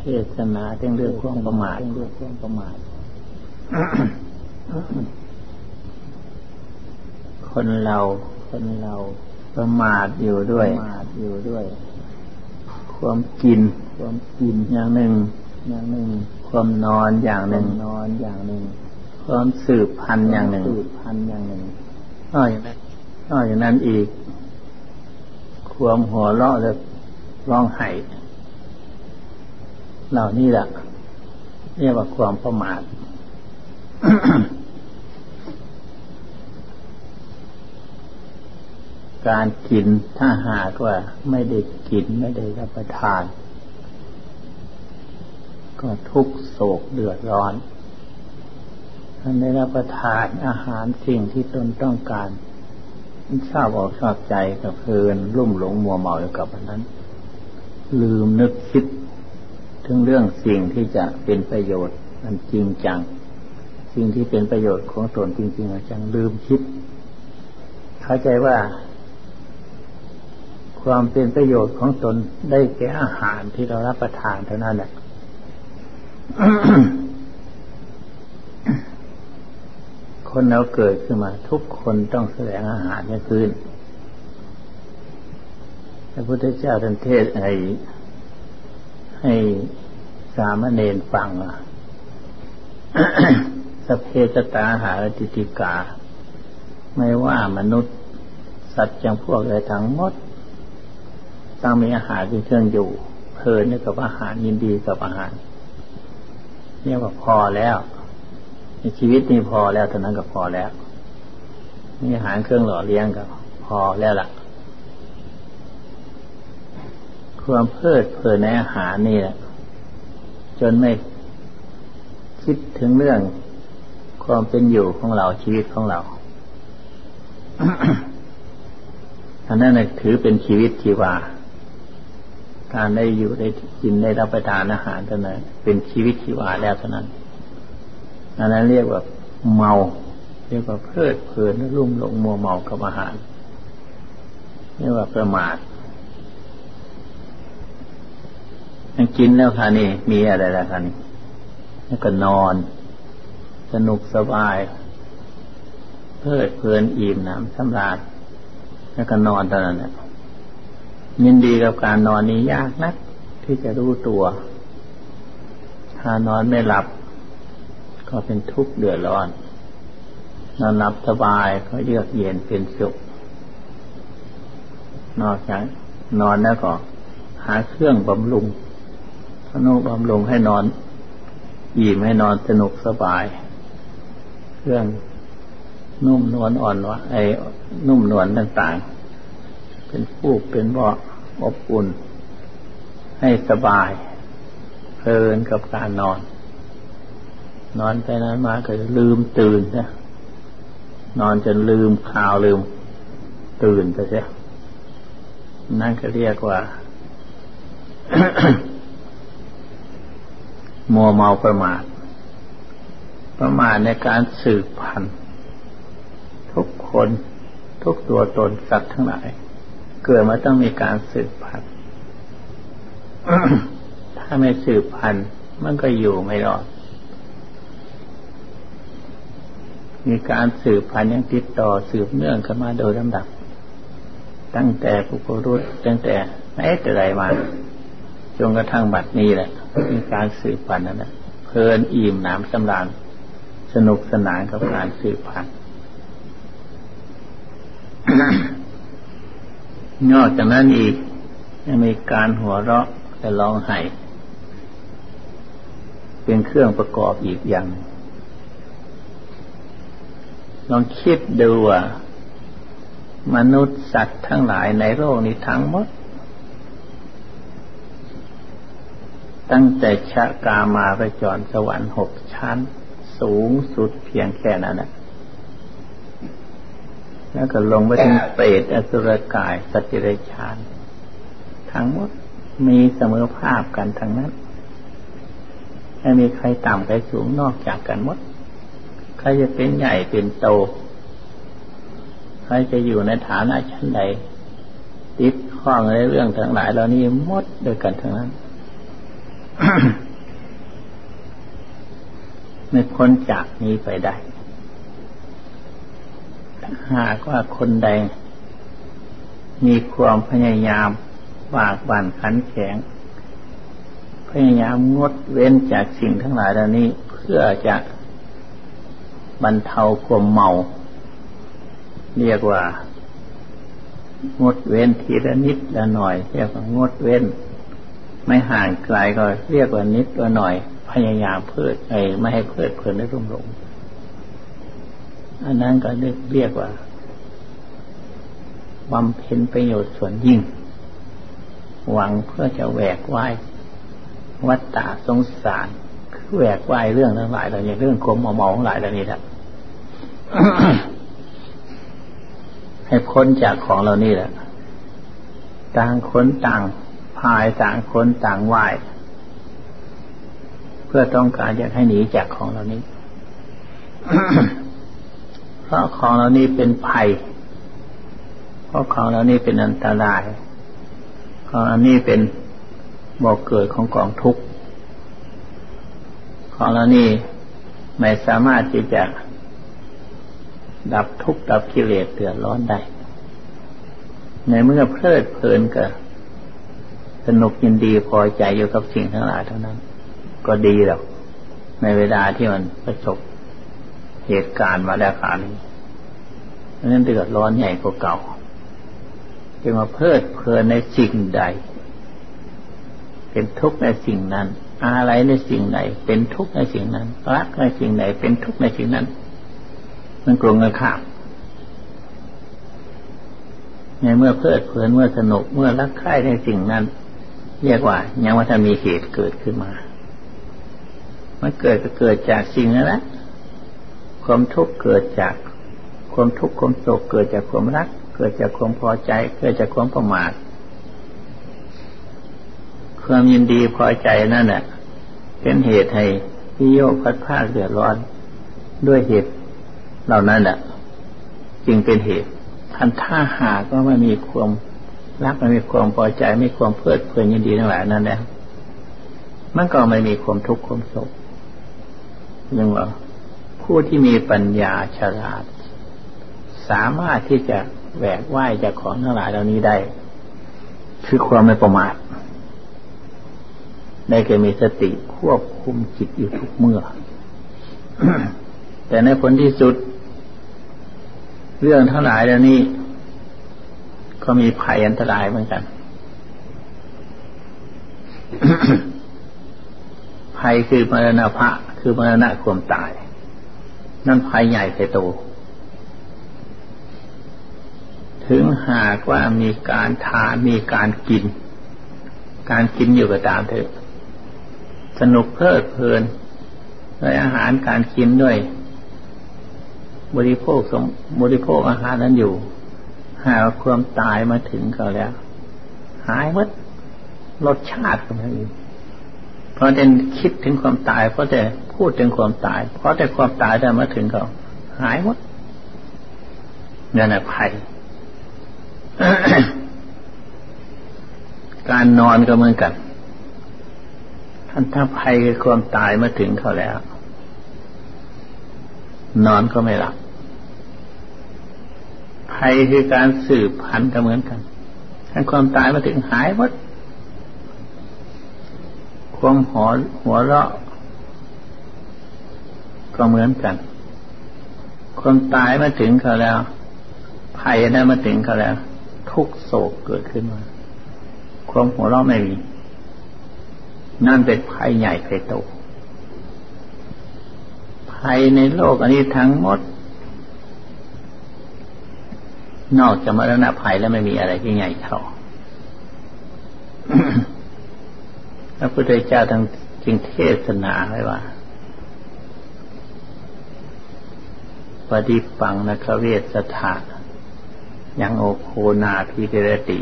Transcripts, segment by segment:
เทศนาเรื่องเรื่องความประมาทเรื่องความประมาทคนเราคนเราประมาทอยู่ด้วยประมาทอยู่ด้วย ความกิน ความกินอย่างหนึ่ง อย่างหนึ่ง ความนอนอย่างหนึ่งนอนอย่างหนึ่ง ความสืบพันธุ์อย่างหนึ่งสืบพันธุ์อย่างหนึ่งนอกจากนั้นนอกจากนั้นอีก ความหัวเราะและร้องไห้ เหล่านี้แหละเรียกว่าความประมาทการกินถ้าหากว่าไม่ได้กินไม่ได้รับประทาน ก็ทุกโศกเดือดร้อนถ้าได้รับประทานอาหารสิ่งที่ตนต้องการทราบออกชอบใจกับเพลินรุ่มหลงมัวเมาอยู่กับอันนั้น ลืมนึกคิด ถึงเรื่องสิ่งที่จะเป็นประโยชน์มันจริงจัง สิ่งที่เป็นประโยชน์ของตนจริงๆจังลืมคิด เข้าใจว่า ความเป็นประโยชน์ของตนได้แก่อาหารที่เรารับประทานเท่านั้นแหละคนเราเกิดขึ้นมา ทุกคนต้องแสดงอาหารให้พื้นพระพุทธเจ้าท่านเทศให้ ให้สามเณรฟังสเพสตาหาติติกา ไม่ว่ามนุษย์ สัตว์จังพวกอะไรทั้งหมดต้องมีอาหารเป็นเครื่องอยู่ เพลินกับอาหารยินดีกับอาหารเรียกว่าพอแล้วในชีวิตนี้พอแล้วเท่านั้นก็พอแล้วมีอาหารเครื่องหล่อเลี้ยงก็พอแล้วล่ะ ความเพลิดเพลินในอาหารนี่แหละจนไม่คิดถึงเรื่องความเป็นอยู่ของเราชีวิตของเราอันนั้นถือเป็นชีวิตชีวา การได้อยู่ได้กินได้รับประทานอาหารเท่านั้นเป็นชีวิตชีวาแล้วเท่านั้นอันนั้นเรียกว่าเมา เรียกว่าเพลิดเพลินรุ่มหลงมัวเมากับอาหารเรียกว่าประมาทยัง กินแล้วค่ะนี่ มีอะไรแล้วค่ะนี่แล้วก็นอน สนุกสบาย เพลิดเพลินอิ่มน้ำสำราญแล้วก็นอนตอนนั้นเนี่ยยินดีกับการนอนนี้ยากนัก ที่จะรู้ตัว ถ้านอนไม่หลับ ก็เป็นทุกข์เดือดร้อน นอนหลับสบายก็เยือกเย็นเป็นสุข นอกจากนอนแล้วก็หาเครื่องบำรุง ทนุบำรุงให้นอนอิ่มให้นอนสนุกสบาย เครื่องนุ่มนวลอ่อนวะไอ้นุ่มนวลต่างๆ เป็นฟูกเป็นเบาะอบอุ่น ให้สบาย เพลินกับการนอน นอนไปนั้นมาก็ลืมตื่นนะนอนจนลืมข่าวลืม ตื่นไปเสียนั่นก็เรียกว่า มัวเมาประมาท ประมาทในการสืบพันธุ์ทุกคนทุกตัวตนสัตว์ทั้งหลาย เกิดมาต้องมีการสืบพันธุ์ถ้าไม่สืบพันธุ์มันก็อยู่ไม่รอด มีการสืบพันธุ์ยังติดต่อสืบเนื่องกันมาโดยลำดับ ตั้งแต่ผู้รุษตั้งแต่ไหนแต่ไรมาจนกระทั่งบัดนี้แหละ มีการสืบพันธุ์นั่นแหละเพลินอิ่มหนามสำราญสนุกสนานกับการสืบพันธุ์นอกจากนั้นอีกยังมีการหัวเราะและร้องไห้เป็นเครื่องประกอบอีกอย่าง ลองคิดดูว่ามนุษย์สัตว์ทั้งหลายในโลกนี้ทั้งหมด ตั้งแต่ชะกามาไปจรสวรรค์หกชั้น สูงสุดเพียงแค่นั้นนะแล้วก็ลงไปถึงเปรตอสุรกายสัจจิเรชาน ทั้งหมดมีเสมอภาพกันทั้งนั้นไม่มีใครต่ำใครสูงนอกจากกันหมด ใครจะเป็นใหญ่เป็นโต ใครจะอยู่ในฐานะชั้นใด ติดข้องในเรื่องทั้งหลายเหล่านี้หมดด้วยกันทั้งนั้น ไม่พ้นจากนี้ไปได้ หากว่าคนใด มีความพยายามบากบั่นขันแข็ง พยายามงดเว้นจากสิ่งทั้งหลายเหล่านี้ เพื่อจะบรรเทาความเมา เรียกว่า งดเว้นทีละนิดละหน่อย เรียกว่างดเว้น ไม่ห่างไกลก็เรียกว่านิดละหน่อย พยายามเพิดไอ้ไม่ให้เพิดเพลินได้รุ่มหลงอันนั้นก็เรียกเรียกว่าบำเพ็ญประโยชน์ส่วนยิ่ง หวังเพื่อจะแหวกว่ายวัฏฏะสงสารคือแหวกว่ายเรื่องทั้งหลายเหล่านี้เรื่องคมเมาๆทั้งหลายเหล่านี้แหละให้พ้นจากของเรานี่แหละต่างคนต่าง พายต่างคนต่างว่ายเพื่อต้องการจะให้หนีจากของเหล่านี้ เพราะของเหล่านี้เป็นภัย เพราะของเหล่านี้เป็นอันตราย ของเหล่านี้เป็นบ่อกเกิดของกองทุกข์ของเหล่านี้ไม่สามารถที่จะดับทุกข์ดับกิเลสเดือดร้อนได้ในเมื่อเพลิดเพลินกับ สนุกยินดีพอใจอยู่กับสิ่งทั้งหลายเท่านั้น ก็ดีหรอกในเวลาที่มันประสบเหตุการณ์มาแล้วขานี้นั้นเดือดร้อนใหญ่กว่าเก่าจะมาเพลิดเพลินในสิ่งใด เป็นทุกข์ในสิ่งนั้น อะไรในสิ่งใดเป็นทุกข์ในสิ่งนั้น รักในสิ่งใดเป็นทุกข์ในสิ่งนั้น มันกลงกันข้ามในเมื่อเพลิดเพลินเมื่อสนุกเมื่อรักใคร่ในสิ่งนั้น เรียกว่ายังว่าถ้ามีเหตุเกิดขึ้นมา มันเกิดก็เกิดจากสิ่งนั้นแหละความทุกข์เกิดจากความทุกข์ความโศกเกิดจากความรัก เกิดจากความพอใจ เกิดจากความประมาทความยินดีพอใจนั่นแหละเป็นเหตุให้ที่โยกพัดผ้าเดือดร้อนด้วยเหตุเหล่านั้นแหละจึงเป็นเหตุทันท่าหาก็ไม่มีความ รักไม่มีความพอใจไม่มีความเพลิดเพลินยินดีทั้งหลายนั่นแหละมันก็ไม่มีความทุกข์ความโศกยังว่าผู้ที่มีปัญญาฉลาด สามารถที่จะแหวกว่ายจากของทั้งหลายเหล่านี้ได้ คือความไม่ประมาทได้แก่มีสติควบคุมจิตอยู่ทุกเมื่อ แต่ในผลที่สุด เรื่องทั้งหลายเหล่านี้ ก็มีภัยอันตรายเหมือนกัน ภัยคือมรณะพระคือมรณะความตาย นั่นภัยใหญ่ภัยโต ถึงหากว่ามีการทานมีการกิน การกินอยู่ก็ตามเถอะ สนุกเพลิดเพลินด้วยอาหารการกินด้วย บริโภคสมบริโภคอาหารนั้นอยู่ หาความตายมาถึงก็แล้ว หายมัดรสชาติก็ไม่มีเพราะเด่นคิดถึงความตาย เพราะแต่พูดถึงความตาย เพราะแต่ความตายได้มาถึงเขาหายหมดนั่นแหละภัยการนอนก็เหมือนกันท่านถ้าภัยคือความตายมาถึงเขาแล้ว นอนก็ไม่หลับ ภัยคือการสืบพันธุ์ก็เหมือนกันถ้าความตายมาถึงหายหมดความหัวหัวเราะ ก็เหมือนกันคนตายมาถึงเขาแล้ว ภัยได้มาถึงเขาแล้ว ทุกโศกเกิดขึ้นมา ความหัวเราะไม่มีนั่นเป็นภัยใหญ่ภัยโตภัยในโลกอันนี้ทั้งหมด นอกจากมรณะภัยแล้วไม่มีอะไรที่ใหญ่เท่าพระพุทธเจ้าทั้งจึงเทศนาไว้ว่าปฏิปังนคเวสถายังโอโคนาพิเรติ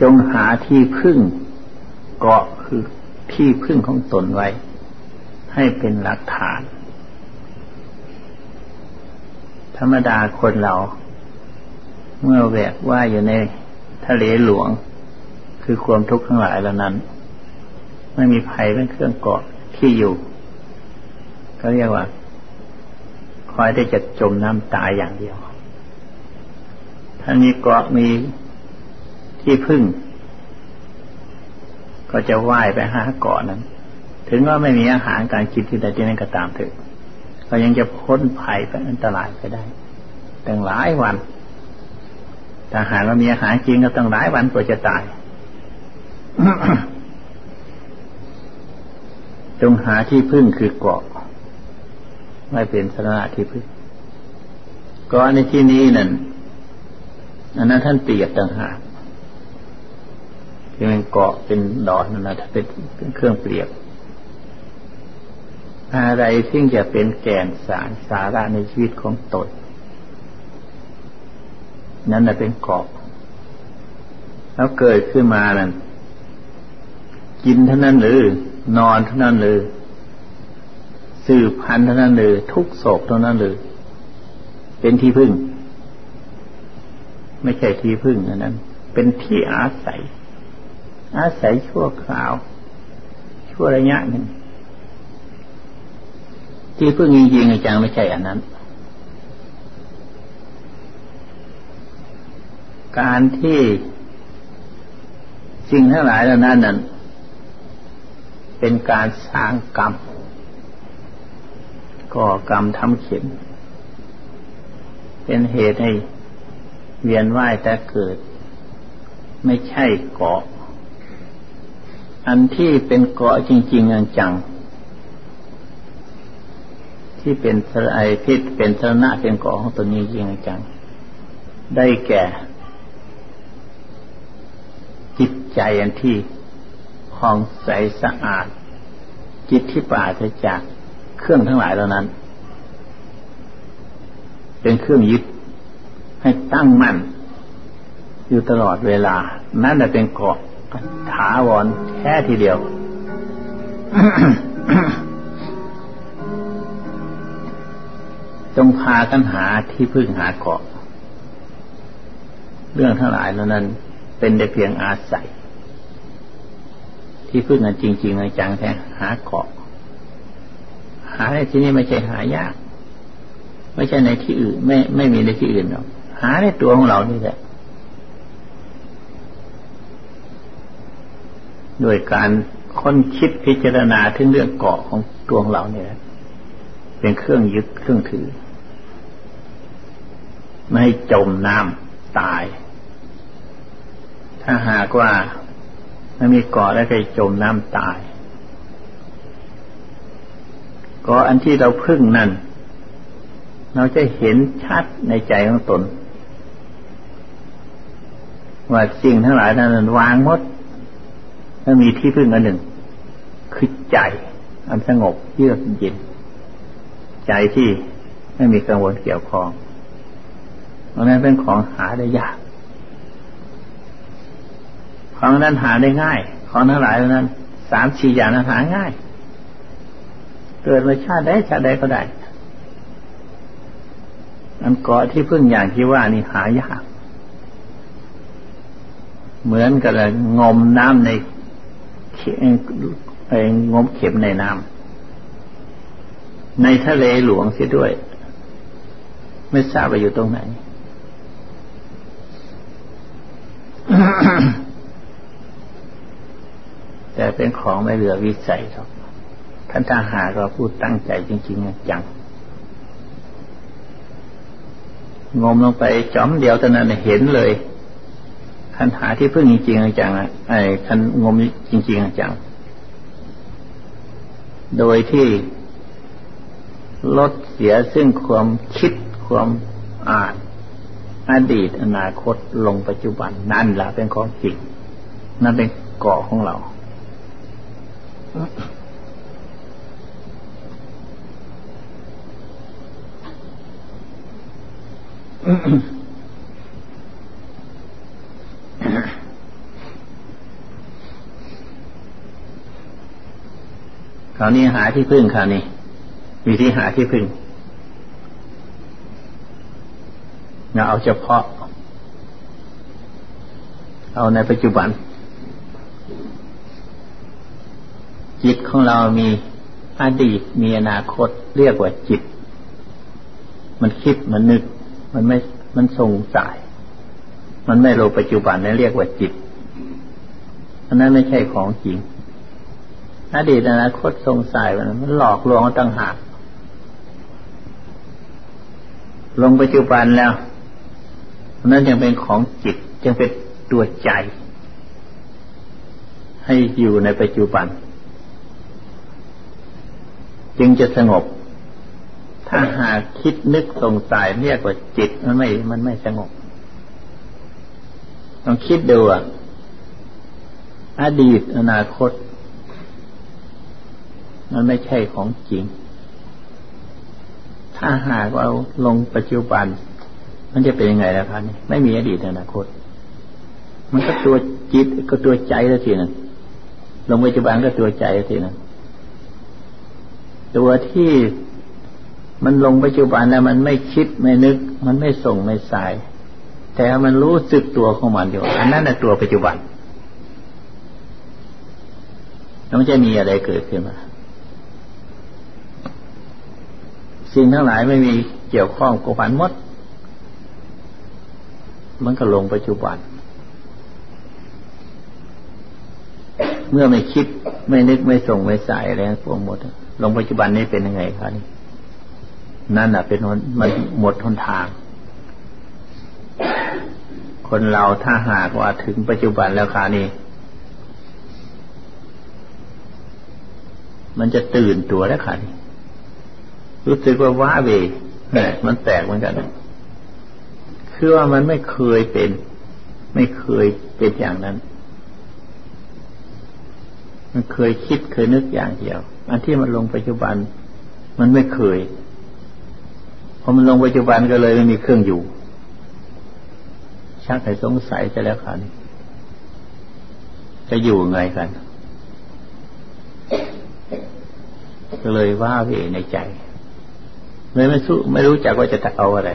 จงหาที่พึ่งเกาะคือที่พึ่งของตนไว้ ให้เป็นหลักฐาน ธรรมดาคนเรา เมื่อแวกว่าอยู่ในทะเลหลวง คือความทุกข์ทั้งหลายเหล่านั้น ไม่มีภัยเป็นเครื่องเกาะที่อยู่ก็เรียกว่าคอยได้จะจมน้ำตายอย่างเดียวถ้ามีเกาะมีที่พึ่ง ก็จะว่ายไปหาเกาะนั้น ถึงว่าไม่มีอาหารการกินที่ใดที่นั่นก็ตามเถอะ ก็ยังจะพ้นภัยไปอันตรายไปได้ตั้งหลายวันถ้าหากว่ามีอาหารกินก็ตั้งหลายวันกว่าจะตาย จงหาที่พึ่งคือเกาะ ไม่เป็นสระที่พึ่งเกาะในที่นี้นั่นอันนั้นท่านเปรียบต่างหากที่เป็นเกาะเป็นดอนนั่นนะถ้าเป็นเครื่องเปรียบ อะไรที่จะเป็นแก่นสารสาระในชีวิตของตนนั่นแหละเป็นเกาะแล้วเกิดขึ้นมานั่นกินเท่านั้นหรือ นอนเท่านั้นหรือสืบพันเท่านั้นหรือทุกโศกเท่านั้นหรือเป็นที่พึ่ง ไม่ใช่ที่พึ่งอันนั้น เป็นที่อาศัย อาศัยชั่วคราว ชั่วระยะหนึ่ง ที่พึ่งจริงๆจังไม่ใช่อันนั้น การที่สิ่งทั้งหลายเหล่านั้นนั้น เป็นการสร้างกรรมก่อกรรมทำเข็นเป็นเหตุให้เวียนว่ายแต่เกิด ไม่ใช่เกาะ อันที่เป็นเกาะจริงๆจัง ที่เป็นสไอที่เป็นสระเป็นเกาะของตัวนี้จริงจัง ได้แก่ จิตใจอันที่ผ่องใสสะอาด จิตที่ปราศจากเครื่องทั้งหลายเหล่านั้น เป็นเครื่องยึดให้ตั้งมั่นอยู่ตลอดเวลา นั่นแหละเป็นเกาะถาวรแค่ทีเดียว จงพากันหาที่พึ่งหาเกาะ เรื่องทั้งหลายเหล่านั้น เป็นได้เพียงอาศัย ที่พึ่งกันจริงๆจังแท้หาเกาะ หาในที่นี้ไม่ใช่หายาก ไม่ใช่ในที่อื่น ไม่ไม่มีในที่อื่นหรอกหาในตัวของเรานี่แหละโดยการค้นคิดพิจารณาถึงเรื่องเกาะของตัวของเราเนี่ย เป็นเครื่องยึดเครื่องถือ ไม่จมน้ำตาย ถ้าหากว่าไม่มีเกาะแล้วไปจมน้ำตายก็อันที่เราพึ่งนั่น เราจะเห็นชัดในใจของตน ว่าสิ่งทั้งหลายนั้นวางหมดแล้วมีที่พึ่งอันหนึ่ง คือใจ อันสงบเยือกเย็น ใจที่ไม่มีกังวลเกี่ยวข้อง ราะนั้นเป็นของหาได้ยาก ของนั้นหาได้ง่าย ของทั้งหลายนั้นสามสี่อย่างนั้นหาง่าย เกิดมาชาติใดชาติใดก็ได้อันเกาะที่พึ่งอย่างที่ว่านี่หายาก เหมือนกับงมน้ำในงมเข็มในน้ำในทะเลหลวงเสียด้วย ไม่ทราบว่าอยู่ตรงไหน แต่เป็นของไม่เหลือวิสัยหรอกท่านถ้าหากเราพูดตั้งใจจริง ๆ จังงมลงไปจอมเดียวเท่านั้นเห็นเลยคันหาที่พึ่งจริงๆจังไอ้คันงมจริง ๆจังโดยที่ลดเสียซึ่งความคิดความอ่าน อดีตอนาคตลงปัจจุบันนั่นแหละเป็นของจริงนั่นเป็นเกาะของเรา คราวนี้หาที่พึ่งคราวนี้ มีที่หาที่พึ่ง อย่าเอาเฉพาะ เอาในปัจจุบัน จิตของเรามีอดีตมีอนาคตเรียกว่าจิต มันคิดมันนึก มันไม่มันทรงสายมันไม่รู้ปัจจุบันนั่นเรียกว่าจิตอันนั้นไม่ใช่ของจริงอดีตอนาคตทรงสายมันหลอกลวงตั้งหากลงปัจจุบันแล้ว นั่นยังเป็นของจิตยังเป็นตัวใจ ให้อยู่ในปัจจุบัน จึงจะสงบ ถ้าหากคิดนึกสงสัยเรียกว่าจิตมันไม่ มันไม่สงบต้องคิดดูอะอดีตอนาคต มันไม่ใช่ของจริง ถ้าหากเราลงปัจจุบัน มันจะเป็นยังไงล่ะครับนี่ไม่มีอดีตอนาคต มันก็ตัวจิตก็ตัวใจแล้วทีนึงลงปัจจุบันก็ตัวใจแล้วทีนึงตัวที่มันลงปัจจุบันแล้วมันไม่คิดไม่นึก มันไม่ส่งไม่สาย แต่มันรู้สึกตัวของมันอยู่อันนั้นแหละตัวปัจจุบันแล้วมันจะมีอะไรเกิดขึ้นมา สิ่งทั้งหลายไม่มีเกี่ยวข้องกับผันมด มันก็ลงปัจจุบัน เมื่อไม่คิดไม่นึกไม่ส่งไม่สายอะไรพวกหมด ลงปัจจุบันนี้เป็นยังไงครับนี่นั่นอะเป็นมันหมดทนทาง คนเราถ้าหากว่าถึงปัจจุบันแล้วค่ะนี่มันจะตื่นตัวแล้วค่ะนี่รู้สึกว่าว้าเวมันแตกเหมือนกัน คือว่ามันไม่เคยเป็น ไม่เคยเป็นอย่างนั้น มันเคยคิดเคยนึกอย่างเดียว อันที่มันลงปัจจุบัน มันไม่เคยพอมันลงปัจจุบันก็เลยไม่มีเครื่องอยู่ชักให้สงสัยจะแล้วค่ะจะอยู่ไงกันก็เลยว่าเวในใจเลยไม่สู้ไม่รู้จักว่าจะตัดเอาอะไร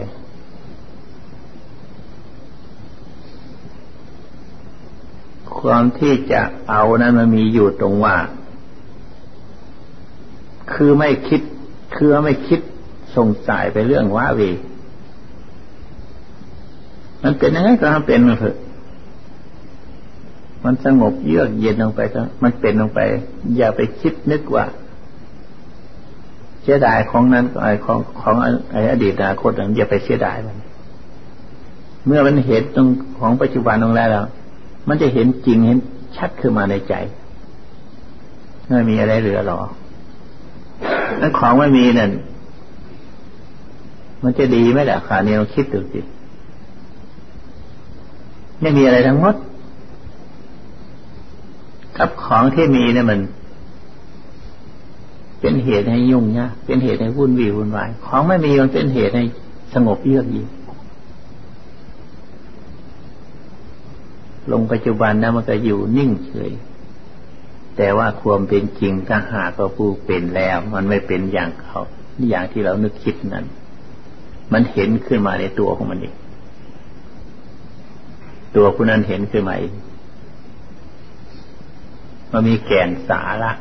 ความที่จะเอานั้นมันมีอยู่ตรงว่า คือไม่คิด คือไม่คิดสงสายไปเรื่องว่าเวมันเป็นยังไงก็ทำเป็นมันเถอะมันสงบเยือกเย็นลงไปก็มันเป็นลงไป อย่าไปคิดนึกว่าเสียดายของนั้นไอของของไออดีตอนาคตอย่าไปเสียดายมัน เมื่อมันเห็นตรงของปัจจุบันตรงแล้ว มันจะเห็นจริงเห็นชัดขึ้นมาในใจไม่มีอะไรเหลือหรอนั้นของไม่มีนั่นมันจะดีไหมล่ะขาเนี่ยเราคิดดูสิไม่มีอะไรทั้งหมด กับของที่มีเนี่ยมัน เป็นเหตุให้ยุ่งยากเป็นเหตุให้วุ่นวี่วุ่นวาย ของไม่มีมันเป็นเหตุให้สงบเยือกเย็น ลงปัจจุบันนะมันก็อยู่นิ่งเฉย แต่ว่าความเป็นจริงถ้าหากเราผู้เป็นแล้ว มันไม่เป็นอย่างเขาอย่างที่เรานึกคิดนั้น มันเห็นขึ้นมาในตัวของมันเองตัวผู้นั้นเห็นขึ้นมาเองมันมีแก่นสาระ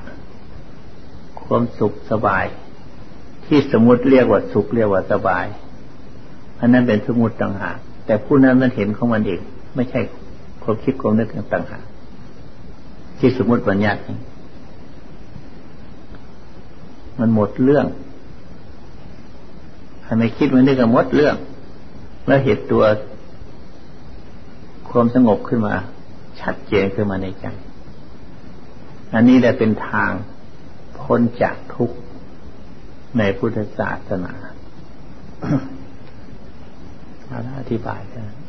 ความสุขสบาย ที่สมมติเรียกว่าสุขเรียกว่าสบายอันนั้นเป็นสมมติต่างหากแต่ผู้นั้นมันเห็นของมันเองไม่ใช่ ความคิดความนึกต่างหากที่สมมติบัญญัติมันหมดเรื่องใครไม่คิดมันนึกก็หมดเรื่อง แล้วเหตุตัวความสงบขึ้นมา ชัดเจนขึ้นมาในใจ อันนี้แหละเป็นทางพ้นจากทุกข์ในพุทธศาสนาอธิบายกัน